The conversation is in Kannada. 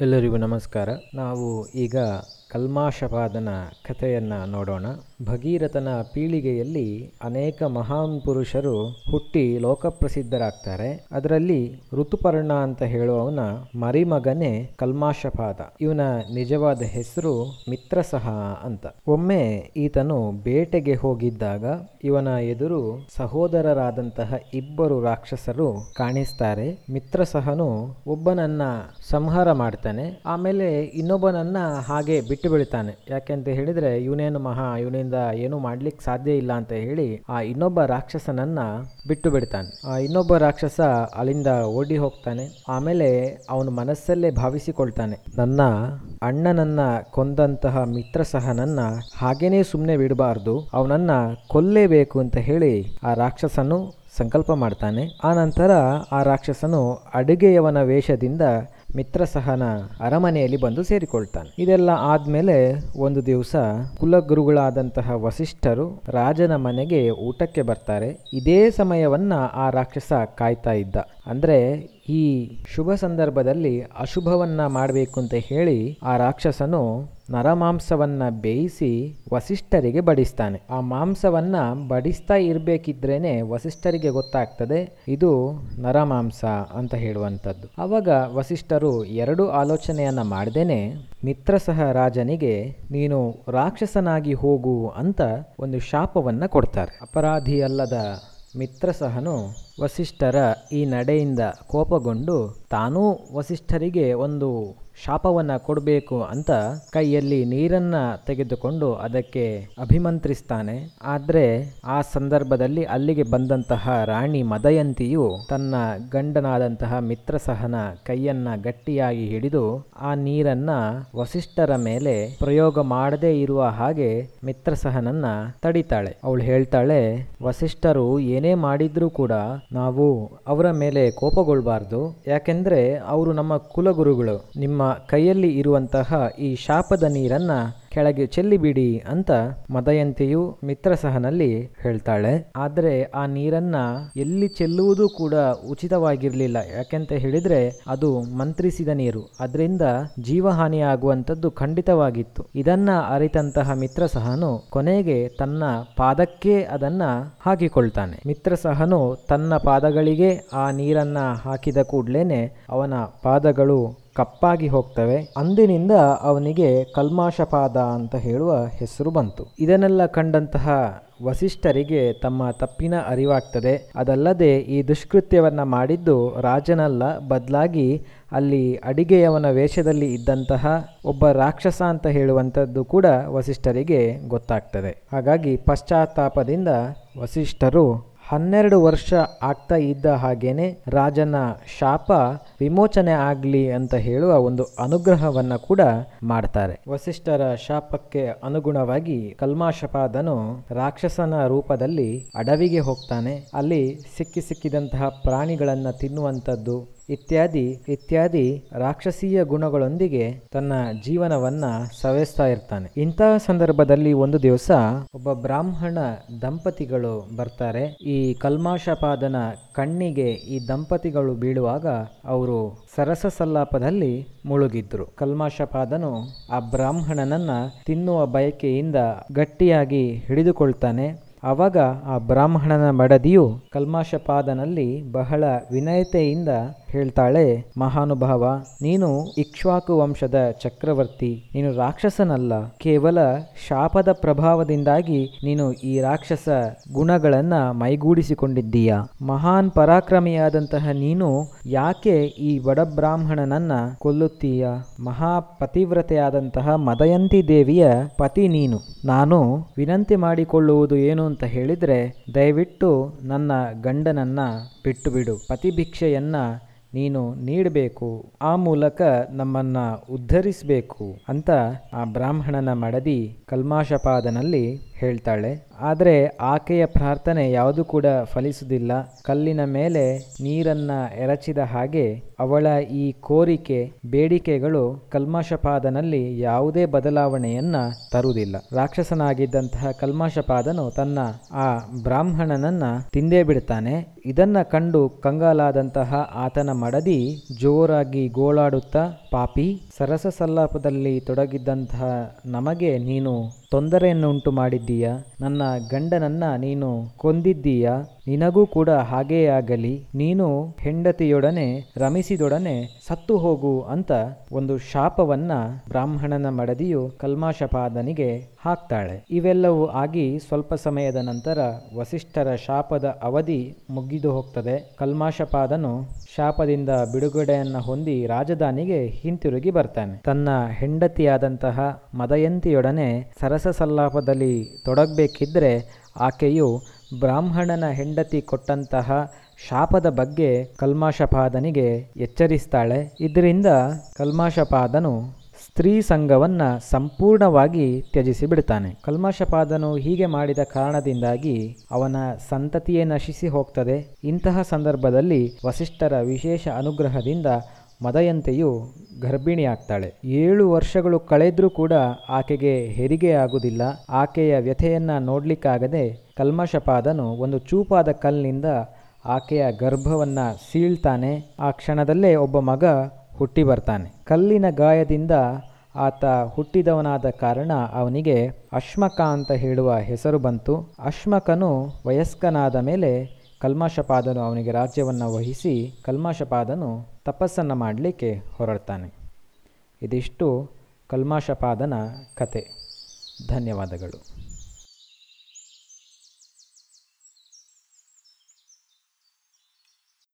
ಎಲ್ಲರಿಗೂ ನಮಸ್ಕಾರ. ನಾವು ಈಗ ಕಲ್ಮಾಶಪಾದನ ಕಥೆಯನ್ನು ನೋಡೋಣ. ಭಗೀರಥನ ಪೀಳಿಗೆಯಲ್ಲಿ ಅನೇಕ ಮಹಾನ್ ಪುರುಷರು ಹುಟ್ಟಿ ಲೋಕಪ್ರಸಿದ್ಧರಾಗ್ತಾರೆ. ಅದರಲ್ಲಿ ಋತುಪರ್ಣ ಅಂತ ಹೇಳುವವನ ಮರಿಮಗನೇ ಕಲ್ಮಾಶಪಾದ ಇವನ ನಿಜವಾದ ಹೆಸರು ಮಿತ್ರಸಹ ಅಂತ. ಒಮ್ಮೆ ಈತನು ಬೇಟೆಗೆ ಹೋಗಿದ್ದಾಗ ಇವನ ಎದುರು ಸಹೋದರರಾದಂತಹ ಇಬ್ಬರು ರಾಕ್ಷಸರು ಕಾಣಿಸ್ತಾರೆ. ಮಿತ್ರಸಹನು ಒಬ್ಬನನ್ನ ಸಂಹಾರ ಮಾಡ್ತಾನೆ. ಆಮೇಲೆ ಇನ್ನೊಬ್ಬನನ್ನ ಹಾಗೆ ಬಿಟ್ಟು ಬಿಡ್ತಾನೆ ಯಾಕೆಂತ ಹೇಳಿದ್ರೆ ಇವನೇನು ಮಹಾ, ಇವನಿಂದ ಏನು ಮಾಡ್ಲಿಕ್ಕೆ ಸಾಧ್ಯ ಇಲ್ಲ ಅಂತ ಹೇಳಿ ಆ ಇನ್ನೊಬ್ಬ ರಾಕ್ಷಸನನ್ನ ಬಿಟ್ಟು ಬಿಡ್ತಾನೆ. ಆ ಇನ್ನೊಬ್ಬ ರಾಕ್ಷಸ ಅಲ್ಲಿಂದ ಓಡಿ ಹೋಗ್ತಾನೆ. ಆಮೇಲೆ ಅವನು ಮನಸ್ಸಲ್ಲೇ ಭಾವಿಸಿಕೊಳ್ತಾನೆ. ನನ್ನ ಅಣ್ಣನನ್ನ ಕೊಂದಂತಹ ಮಿತ್ರ ಸಹ ನನ್ನ ಹಾಗೇನೇ ಸುಮ್ಮನೆ ಬಿಡಬಾರ್ದು. ಅವನನ್ನ ಕೊಲ್ಲೇಬೇಕು ಅಂತ ಹೇಳಿ ಆ ರಾಕ್ಷಸನು ಸಂಕಲ್ಪ ಮಾಡ್ತಾನೆ. ಆ ನಂತರ ಆ ರಾಕ್ಷಸನು ಅಡುಗೆಯವನ ವೇಷದಿಂದ ಮಿತ್ರಸಹನ ಅರಮನೆಯಲ್ಲಿ ಬಂದು ಸೇರಿಕೊಳ್ತಾನೆ. ಇದೆಲ್ಲ ಆದ್ಮೇಲೆ ಒಂದು ದಿವಸ ಕುಲಗುರುಗಳಾದಂತಹ ವಸಿಷ್ಠರು ರಾಜನ ಮನೆಗೆ ಊಟಕ್ಕೆ ಬರ್ತಾರೆ. ಇದೇ ಸಮಯವನ್ನ ಆ ರಾಕ್ಷಸ ಕಾಯ್ತಾ ಇದ್ದ. ಅಂದ್ರೆ ಈ ಶುಭ ಸಂದರ್ಭದಲ್ಲಿ ಅಶುಭವನ್ನ ಮಾಡಬೇಕು ಅಂತ ಹೇಳಿ ಆ ರಾಕ್ಷಸನು ನರಮಾಂಸವನ್ನ ಬೇಯಿಸಿ ವಸಿಷ್ಠರಿಗೆ ಬಡಿಸ್ತಾನೆ. ಆ ಮಾಂಸವನ್ನ ಬಡಿಸ್ತಾ ಇರಬೇಕಿದ್ರೇನೆ ವಸಿಷ್ಠರಿಗೆ ಗೊತ್ತಾಗ್ತದೆ, ಇದು ನರಮಾಂಸ ಅಂತ ಹೇಳುವಂಥದ್ದು. ಅವಾಗ ವಸಿಷ್ಠರು ಎರಡು ಆಲೋಚನೆಯನ್ನ ಮಾಡ್ದೇನೆ, ಮಿತ್ರ ಸಹ ರಾಜನಿಗೆ, ನೀನು ರಾಕ್ಷಸನಾಗಿ ಹೋಗು ಅಂತ ಒಂದು ಶಾಪವನ್ನ ಕೊಡ್ತಾರೆ. ಅಪರಾಧಿಯಲ್ಲದ ಮಿತ್ರಸಹನು ವಸಿಷ್ಠರ ಈ ನಡೆಯಿಂದ ಕೋಪಗೊಂಡು ತಾನೂ ವಸಿಷ್ಠರಿಗೆ ಒಂದು ಶಾಪವನ್ನು ಕೊಡಬೇಕು ಅಂತ ಕೈಯಲ್ಲಿ ನೀರನ್ನ ತೆಗೆದುಕೊಂಡು ಅದಕ್ಕೆ ಅಭಿಮಂತ್ರಿಸ್ತಾನೆ. ಆದರೆ ಆ ಸಂದರ್ಭದಲ್ಲಿ ಅಲ್ಲಿಗೆ ಬಂದಂತಹ ರಾಣಿ ಮದಯಂತಿಯು ತನ್ನ ಗಂಡನಾದಂತಹ ಮಿತ್ರಸಹನ ಕೈಯನ್ನ ಗಟ್ಟಿಯಾಗಿ ಹಿಡಿದು ಆ ನೀರನ್ನ ವಸಿಷ್ಠರ ಮೇಲೆ ಪ್ರಯೋಗ ಮಾಡದೇ ಇರುವ ಹಾಗೆ ಮಿತ್ರಸಹನನ್ನ ತಡಿತಾಳೆ. ಅವಳು ಹೇಳ್ತಾಳೆ, ವಸಿಷ್ಠರು ಏನೇ ಮಾಡಿದ್ರೂ ಕೂಡ ನಾವು ಅವರ ಮೇಲೆ ಕೋಪಗೊಳ್ಬಾರ್ದು. ಯಾಕೆಂದ್ರೆ ಅವರು ನಮ್ಮ ಕುಲಗುರುಗಳು. ನಿಮ್ಮ ಕೈಯಲ್ಲಿ ಇರುವಂತಹ ಈ ಶಾಪದ ನೀರನ್ನ ಕೆಳಗೆ ಚೆಲ್ಲಿಬಿಡಿ ಅಂತ ಮದಯಂತಿಯು ಮಿತ್ರಸಹನಲ್ಲಿ ಹೇಳ್ತಾಳೆ. ಆದರೆ ಆ ನೀರನ್ನ ಎಲ್ಲಿ ಚೆಲ್ಲುವುದು ಕೂಡ ಉಚಿತವಾಗಿರಲಿಲ್ಲ. ಯಾಕೆಂತ ಹೇಳಿದ್ರೆ ಅದು ಮಂತ್ರಿಸಿದ ನೀರು. ಅದರಿಂದ ಜೀವಹಾನಿ ಆಗುವಂಥದ್ದು ಖಂಡಿತವಾಗಿತ್ತು. ಇದನ್ನ ಅರಿತಂತಹ ಮಿತ್ರಸಹನು ಕೊನೆಗೆ ತನ್ನ ಪಾದಕ್ಕೆ ಅದನ್ನ ಹಾಕಿಕೊಳ್ತಾನೆ. ಮಿತ್ರಸಹನು ತನ್ನ ಪಾದಗಳಿಗೆ ಆ ನೀರನ್ನ ಹಾಕಿದ ಕೂಡ್ಲೇನೆ ಅವನ ಪಾದಗಳು ಕಪ್ಪಾಗಿ ಹೋಗ್ತವೆ. ಅಂದಿನಿಂದ ಅವನಿಗೆ ಕಲ್ಮಾಶಪಾದ ಅಂತ ಹೇಳುವ ಹೆಸರು ಬಂತು. ಇದನ್ನೆಲ್ಲ ಕಂಡಂತಹ ವಸಿಷ್ಠರಿಗೆ ತಮ್ಮ ತಪ್ಪಿನ ಅರಿವಾಗ್ತದೆ. ಅದಲ್ಲದೆ ಈ ದುಷ್ಕೃತ್ಯವನ್ನ ಮಾಡಿದ್ದು ರಾಜನಲ್ಲ, ಬದಲಾಗಿ ಅಲ್ಲಿ ಅಡಿಗೆಯವನ ವೇಷದಲ್ಲಿ ಇದ್ದಂತಹ ಒಬ್ಬ ರಾಕ್ಷಸ ಅಂತ ಹೇಳುವಂಥದ್ದು ಕೂಡ ವಸಿಷ್ಠರಿಗೆ ಗೊತ್ತಾಗ್ತದೆ. ಹಾಗಾಗಿ ಪಶ್ಚಾತ್ತಾಪದಿಂದ ವಸಿಷ್ಠರು ಹನ್ನೆರಡು ವರ್ಷ ಆಗ್ತಾ ಇದ್ದ ಹಾಗೇನೆ ರಾಜನ ಶಾಪ ವಿಮೋಚನೆ ಆಗಲಿ ಅಂತ ಹೇಳುವ ಒಂದು ಅನುಗ್ರಹವನ್ನ ಕೂಡ ಮಾಡ್ತಾರೆ. ವಸಿಷ್ಠರ ಶಾಪಕ್ಕೆ ಅನುಗುಣವಾಗಿ ಕಲ್ಮಾಶಪಾದನು ರಾಕ್ಷಸನ ರೂಪದಲ್ಲಿ ಅಡವಿಗೆ ಹೋಗ್ತಾನೆ. ಅಲ್ಲಿ ಸಿಕ್ಕಿ ಸಿಕ್ಕಿದಂತಹ ಪ್ರಾಣಿಗಳನ್ನ ತಿನ್ನುವಂಥದ್ದು ಇತ್ಯಾದಿ ಇತ್ಯಾದಿ ರಾಕ್ಷಸೀಯ ಗುಣಗಳೊಂದಿಗೆ ತನ್ನ ಜೀವನವನ್ನ ಸವೆಸ್ತಾ ಇರ್ತಾನೆ. ಇಂತಹ ಸಂದರ್ಭದಲ್ಲಿ ಒಂದು ದಿವಸ ಒಬ್ಬ ಬ್ರಾಹ್ಮಣ ದಂಪತಿಗಳು ಬರ್ತಾರೆ. ಈ ಕಲ್ಮಾಶಪಾದನ ಕಣ್ಣಿಗೆ ಈ ದಂಪತಿಗಳು ಬೀಳುವಾಗ ಅವರು ಸರಸ ಸಲ್ಲಾಪದಲ್ಲಿ ಮುಳುಗಿದ್ರು. ಕಲ್ಮಾಶಪಾದನು ಆ ಬ್ರಾಹ್ಮಣನನ್ನ ತಿನ್ನುವ ಬಯಕೆಯಿಂದ ಗಟ್ಟಿಯಾಗಿ ಹಿಡಿದುಕೊಳ್ತಾನೆ. ಆವಾಗ ಆ ಬ್ರಾಹ್ಮಣನ ಮಡದಿಯು ಕಲ್ಮಾಶಪಾದನಲ್ಲಿ ಬಹಳ ವಿನಯತೆಯಿಂದ ಹೇಳ್ತಾಳೆ, ಮಹಾನುಭಾವ, ನೀನು ಇಕ್ಷ್ವಾಕು ವಂಶದ ಚಕ್ರವರ್ತಿ. ನೀನು ರಾಕ್ಷಸನಲ್ಲ. ಕೇವಲ ಶಾಪದ ಪ್ರಭಾವದಿಂದಾಗಿ ನೀನು ಈ ರಾಕ್ಷಸ ಗುಣಗಳನ್ನ ಮೈಗೂಡಿಸಿಕೊಂಡಿದ್ದೀಯ. ಮಹಾನ್ ಪರಾಕ್ರಮಿಯಾದಂತಹ ನೀನು ಯಾಕೆ ಈ ಬಡಬ್ರಾಹ್ಮಣನನ್ನ ಕೊಲ್ಲುತ್ತೀಯ? ಮಹಾಪತಿವ್ರತೆಯಾದಂತಹ ಮದಯಂತಿ ದೇವಿಯ ಪತಿ ನೀನು. ನಾನು ವಿನಂತಿ ಮಾಡಿಕೊಳ್ಳುವುದು ಏನು ಅಂತ ಹೇಳಿದ್ರೆ, ದಯವಿಟ್ಟು ನನ್ನ ಗಂಡನನ್ನ ಬಿಟ್ಟು ಬಿಡು ಪತಿಭಿಕ್ಷೆಯನ್ನ ನೀನು ನೀಡಬೇಕು. ಆ ಮೂಲಕ ನಮ್ಮನ್ನ ಉದ್ಧರಿಸಬೇಕು ಅಂತ ಆ ಬ್ರಾಹ್ಮಣನ ಮಡದಿ ಕಲ್ಮಾಶಪಾದನಲ್ಲಿ ಹೇಳ್ತಾಳೆ, ಆದರೆ ಆಕೆಯ ಪ್ರಾರ್ಥನೆ ಯಾವುದು ಕೂಡ ಫಲಿಸುವುದಿಲ್ಲ. ಕಲ್ಲಿನ ಮೇಲೆ ನೀರನ್ನ ಎರಚಿದ ಹಾಗೆ ಅವಳ ಈ ಕೋರಿಕೆ, ಬೇಡಿಕೆಗಳು ಕಲ್ಮಾಶಪಾದನಲ್ಲಿ ಯಾವುದೇ ಬದಲಾವಣೆಯನ್ನ ತರುವುದಿಲ್ಲ. ರಾಕ್ಷಸನಾಗಿದ್ದಂತಹ ಕಲ್ಮಾಶಪಾದನು ತನ್ನ ಆ ಬ್ರಾಹ್ಮಣನನ್ನ ತಿಂದೇ ಬಿಡ್ತಾನೆ. ಇದನ್ನ ಕಂಡು ಕಂಗಾಲಾದಂತಹ ಆತನ ಮಡದಿ ಜೋರಾಗಿ ಗೋಳಾಡುತ್ತಾ, ಪಾಪಿ, ಸರಸ ಸಲ್ಲಾಪದಲ್ಲಿ ತೊಡಗಿದ್ದಂತಹ ನಮಗೆ ನೀನು ತೊಂದರೆಯನ್ನು ಉಂಟು ಮಾಡಿದ್ದೀಯಾ? ನನ್ನ ಗಂಡನನ್ನ ನೀನು ಕೊಂದಿದ್ದೀಯ? ನಿನಗೂ ಕೂಡ ಹಾಗೇ ಆಗಲಿ, ನೀನು ಹೆಂಡತಿಯೊಡನೆ ರಮಿಸಿದೊಡನೆ ಸತ್ತು ಹೋಗು ಅಂತ ಒಂದು ಶಾಪವನ್ನ ಬ್ರಾಹ್ಮಣನ ಮಡದಿಯು ಕಲ್ಮಾಶಪಾದನಿಗೆ ಹಾಕ್ತಾಳೆ. ಇವೆಲ್ಲವೂ ಆಗಿ ಸ್ವಲ್ಪ ಸಮಯದ ನಂತರ ವಸಿಷ್ಠರ ಶಾಪದ ಅವಧಿ ಮುಗಿದು ಹೋಗ್ತದೆ. ಕಲ್ಮಾಶಪಾದನು ಶಾಪದಿಂದ ಬಿಡುಗಡೆಯನ್ನ ಹೊಂದಿ ರಾಜಧಾನಿಗೆ ಹಿಂತಿರುಗಿ ಬರ್ತಾನೆ. ತನ್ನ ಹೆಂಡತಿಯಾದಂತಹ ಮದಯಂತಿಯೊಡನೆ ಸರಸ ಸಲ್ಲಾಪದಲ್ಲಿ ತೊಡಗಬೇಕಿದ್ರೆ ಆಕೆಯು ಬ್ರಾಹ್ಮಣನ ಹೆಂಡತಿ ಕೊಟ್ಟಂತಹ ಶಾಪದ ಬಗ್ಗೆ ಕಲ್ಮಾಶಪಾದನಿಗೆ ಎಚ್ಚರಿಸ್ತಾಳೆ. ಇದರಿಂದ ಕಲ್ಮಾಶಪಾದನು ಸ್ತ್ರೀ ಸಂಘವನ್ನು ಸಂಪೂರ್ಣವಾಗಿ ತ್ಯಜಿಸಿ ಬಿಡ್ತಾನೆ. ಕಲ್ಮಾಶಪಾದನು ಹೀಗೆ ಮಾಡಿದ ಕಾರಣದಿಂದಾಗಿ ಅವನ ಸಂತತಿಯೇ ನಶಿಸಿ ಹೋಗ್ತದೆ. ಇಂತಹ ಸಂದರ್ಭದಲ್ಲಿ ವಸಿಷ್ಠರ ವಿಶೇಷ ಅನುಗ್ರಹದಿಂದ ಮದಯಂತೆಯು ಗರ್ಭಿಣಿಯಾಗ್ತಾಳೆ. ಏಳು ವರ್ಷಗಳು ಕಳೆದ್ರೂ ಕೂಡ ಆಕೆಗೆ ಹೆರಿಗೆ ಆಗುವುದಿಲ್ಲ. ಆಕೆಯ ವ್ಯಥೆಯನ್ನು ನೋಡಲಿಕ್ಕಾಗದೆ ಕಲ್ಮಶಪಾದನು ಒಂದು ಚೂಪಾದ ಕಲ್ಲಿನಿಂದ ಆಕೆಯ ಗರ್ಭವನ್ನ ಸೀಳ್ತಾನೆ. ಆ ಕ್ಷಣದಲ್ಲೇ ಒಬ್ಬ ಮಗ ಹುಟ್ಟಿ ಬರ್ತಾನೆ. ಕಲ್ಲಿನ ಗಾಯದಿಂದ ಆತ ಹುಟ್ಟಿದವನಾದ ಕಾರಣ ಅವನಿಗೆ ಅಶ್ಮಕ ಅಂತ ಹೇಳುವ ಹೆಸರು ಬಂತು. ಅಶ್ಮಕನು ವಯಸ್ಕನಾದ ಮೇಲೆ ಕಲ್ಮಾಶಪಾದನು ಅವನಿಗೆ ರಾಜ್ಯವನ್ನು ವಹಿಸಿ ಕಲ್ಮಾಶಪಾದನು ತಪಸ್ಸನ್ನು ಮಾಡಲಿಕ್ಕೆ ಹೊರಡ್ತಾನೆ. ಇದಿಷ್ಟು ಕಲ್ಮಾಶಪಾದನ ಕತೆ. ಧನ್ಯವಾದಗಳು.